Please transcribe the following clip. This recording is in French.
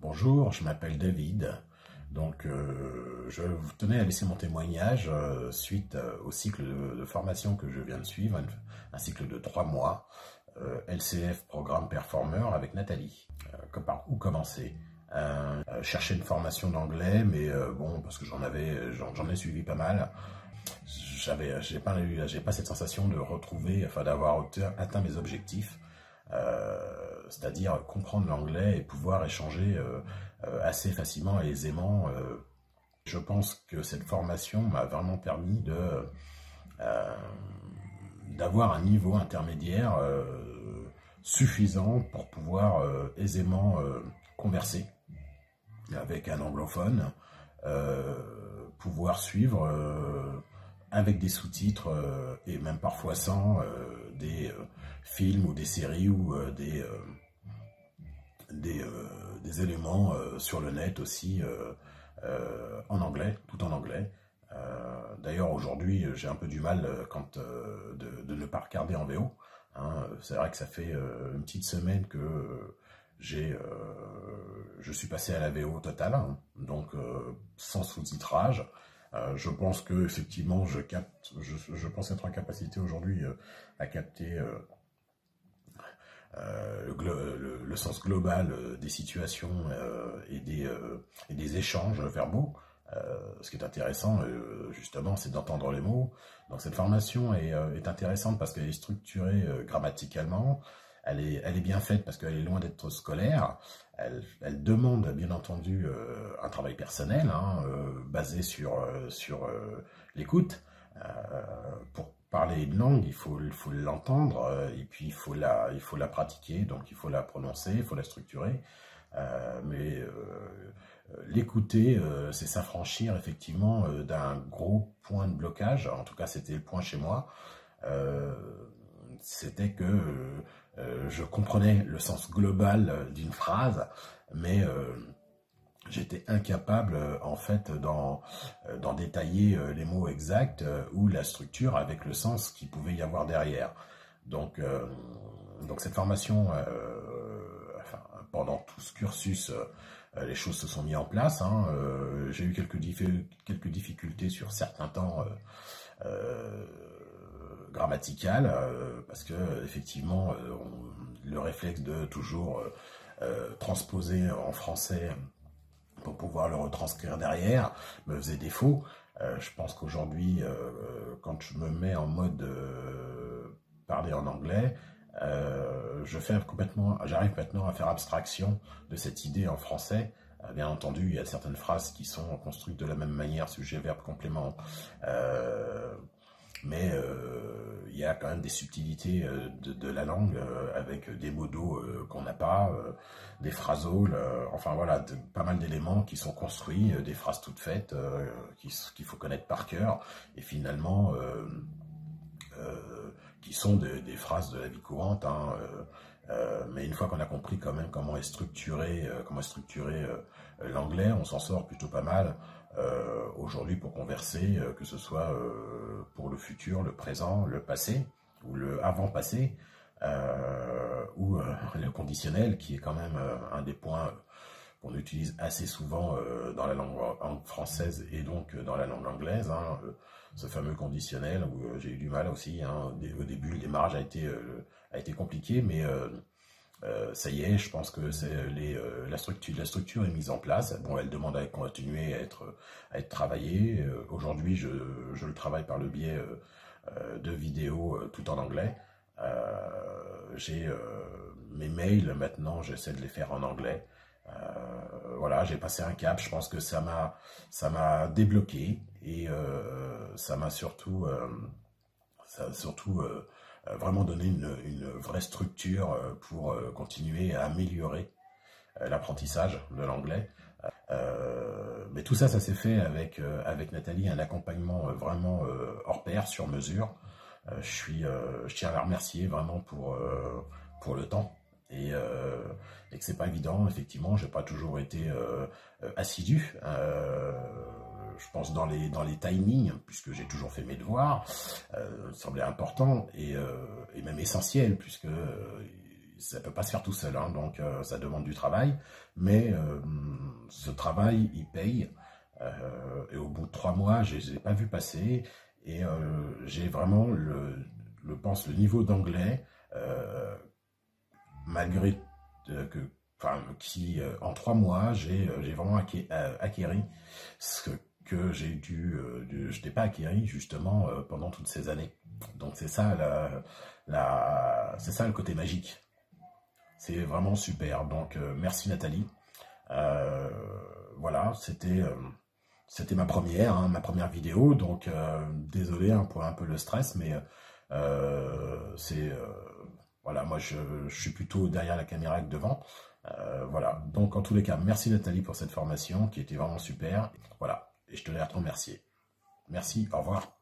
Bonjour, je m'appelle David. Donc, euh, je tenais à laisser mon témoignage euh, suite euh, au cycle de, formation que je viens de suivre, un, cycle de trois mois, LCF Programme Performer avec Nathalie. par où commencer? Chercher une formation d'anglais, mais bon, parce que j'en avais, j'en ai suivi pas mal. J'avais, j'ai pas j'ai pas cette sensation de retrouver, enfin d'avoir atteint mes objectifs. Euh, c'est-à-dire comprendre l'anglais et pouvoir échanger euh, euh, assez facilement et aisément. je pense que cette formation m'a vraiment permis de d'avoir un niveau intermédiaire suffisant pour pouvoir aisément converser avec un anglophone, pouvoir suivre avec des sous-titres et même parfois sans des films ou des séries ou euh, des, euh, des, euh, des, éléments sur le net aussi en anglais, tout en anglais. D'ailleurs, aujourd'hui, j'ai un peu du mal quand, de, de, ne pas regarder en VO. Hein. C'est vrai que ça fait une petite semaine que j'ai, je suis passé à la VO totale, hein. donc sans sous-titrage. Je pense que effectivement, je capte, je, pense être en capacité aujourd'hui à capter euh, le, sens global euh, des situations euh, et, des, échanges verbaux. ce qui est intéressant, justement, c'est d'entendre les mots. Donc cette formation est intéressante parce qu'elle est structurée grammaticalement, elle est, bien faite parce qu'elle est loin d'être scolaire. Elle, demande bien entendu un travail personnel hein, basé sur, sur l'écoute pour parler une langue, il faut l'entendre euh, et puis il faut la il faut la pratiquer, donc il faut la prononcer, il faut la structurer. Euh, mais euh, l'écouter, c'est s'affranchir effectivement d'un gros point de blocage. En tout cas, c'était le point chez moi. c'était que je comprenais le sens global d'une phrase, mais j'étais incapable euh, en fait d'en euh, détailler euh, les mots exacts ou la structure avec le sens qu'il pouvait y avoir derrière. Donc, donc cette formation, pendant tout ce cursus, les choses se sont mises en place. Hein, J'ai eu quelques, quelques difficultés sur certains temps grammaticales parce que effectivement, le réflexe de toujours transposer en français pour pouvoir le retranscrire derrière me faisait défaut. Euh, je pense qu'aujourd'hui, euh, quand je me mets en mode euh, parler en anglais, je fais complètement, j'arrive maintenant à faire abstraction de cette idée en français. bien entendu, il y a certaines phrases qui sont construites de la même manière, sujet, verbe, complément euh, y a quand même des subtilités euh, de, la langue euh, avec des mots d'eau qu'on n'a pas, des phrasoles, enfin voilà, pas mal d'éléments qui sont construits, des phrases toutes faites qu'il faut connaître par cœur et finalement qui sont des phrases de la vie courante. Hein, mais une fois qu'on a compris quand même comment est structuré, est structuré l'anglais, on s'en sort plutôt pas mal. Euh, aujourd'hui pour converser, euh, que ce soit euh, pour le futur, le présent, le passé ou le avant-passé, ou le conditionnel qui est quand même un des points qu'on utilise assez souvent dans la langue française et donc dans la langue anglaise, hein, ce fameux conditionnel où j'ai eu du mal aussi. Hein, au début, le démarrage a été, a été compliqué, mais euh, ça y est, je pense que euh, la structure, la structure est mise en place. Bon, elle demande à continuer à être, à être travaillée. Euh, aujourd'hui, je, je, le travaille par le biais de vidéos tout en anglais. j'ai mes mails maintenant, j'essaie de les faire en anglais. Voilà, j'ai passé un cap. Je pense que ça m'a, ça m'a débloqué et ça m'a surtout, ça surtout euh, vraiment donner une, vraie structure euh, pour euh, continuer à améliorer l'apprentissage de l'anglais. mais tout ça, ça s'est fait avec, avec Nathalie, un accompagnement vraiment hors pair, sur mesure. je, suis, je tiens à la remercier vraiment pour, pour le temps et, et que c'est pas évident. Effectivement, j'ai pas toujours été assidu je pense, dans les, dans les timings, puisque j'ai toujours fait mes devoirs, euh, semblait important et, euh, et, même essentiel, puisque euh, ça peut pas se faire tout seul, hein, donc ça demande du travail, mais ce travail, il paye. et au bout de trois mois, je les ai pas vus passer, et j'ai vraiment le, le, pense, le niveau d'anglais, malgré que enfin, qui en trois mois, j'ai vraiment acquéri ce que j'ai dû, je n'ai pas acquéri justement pendant toutes ces années. Donc c'est ça c'est ça le côté magique. C'est vraiment super. Donc merci Nathalie. voilà, c'était c'était ma première, hein, ma première vidéo. Donc désolé hein, pour un peu le stress, mais c'est voilà, moi je, suis plutôt derrière la caméra que devant. Euh, voilà, donc en tous les cas, merci Nathalie pour cette formation qui était vraiment super. Voilà, et je te à te remercier. Merci, au revoir.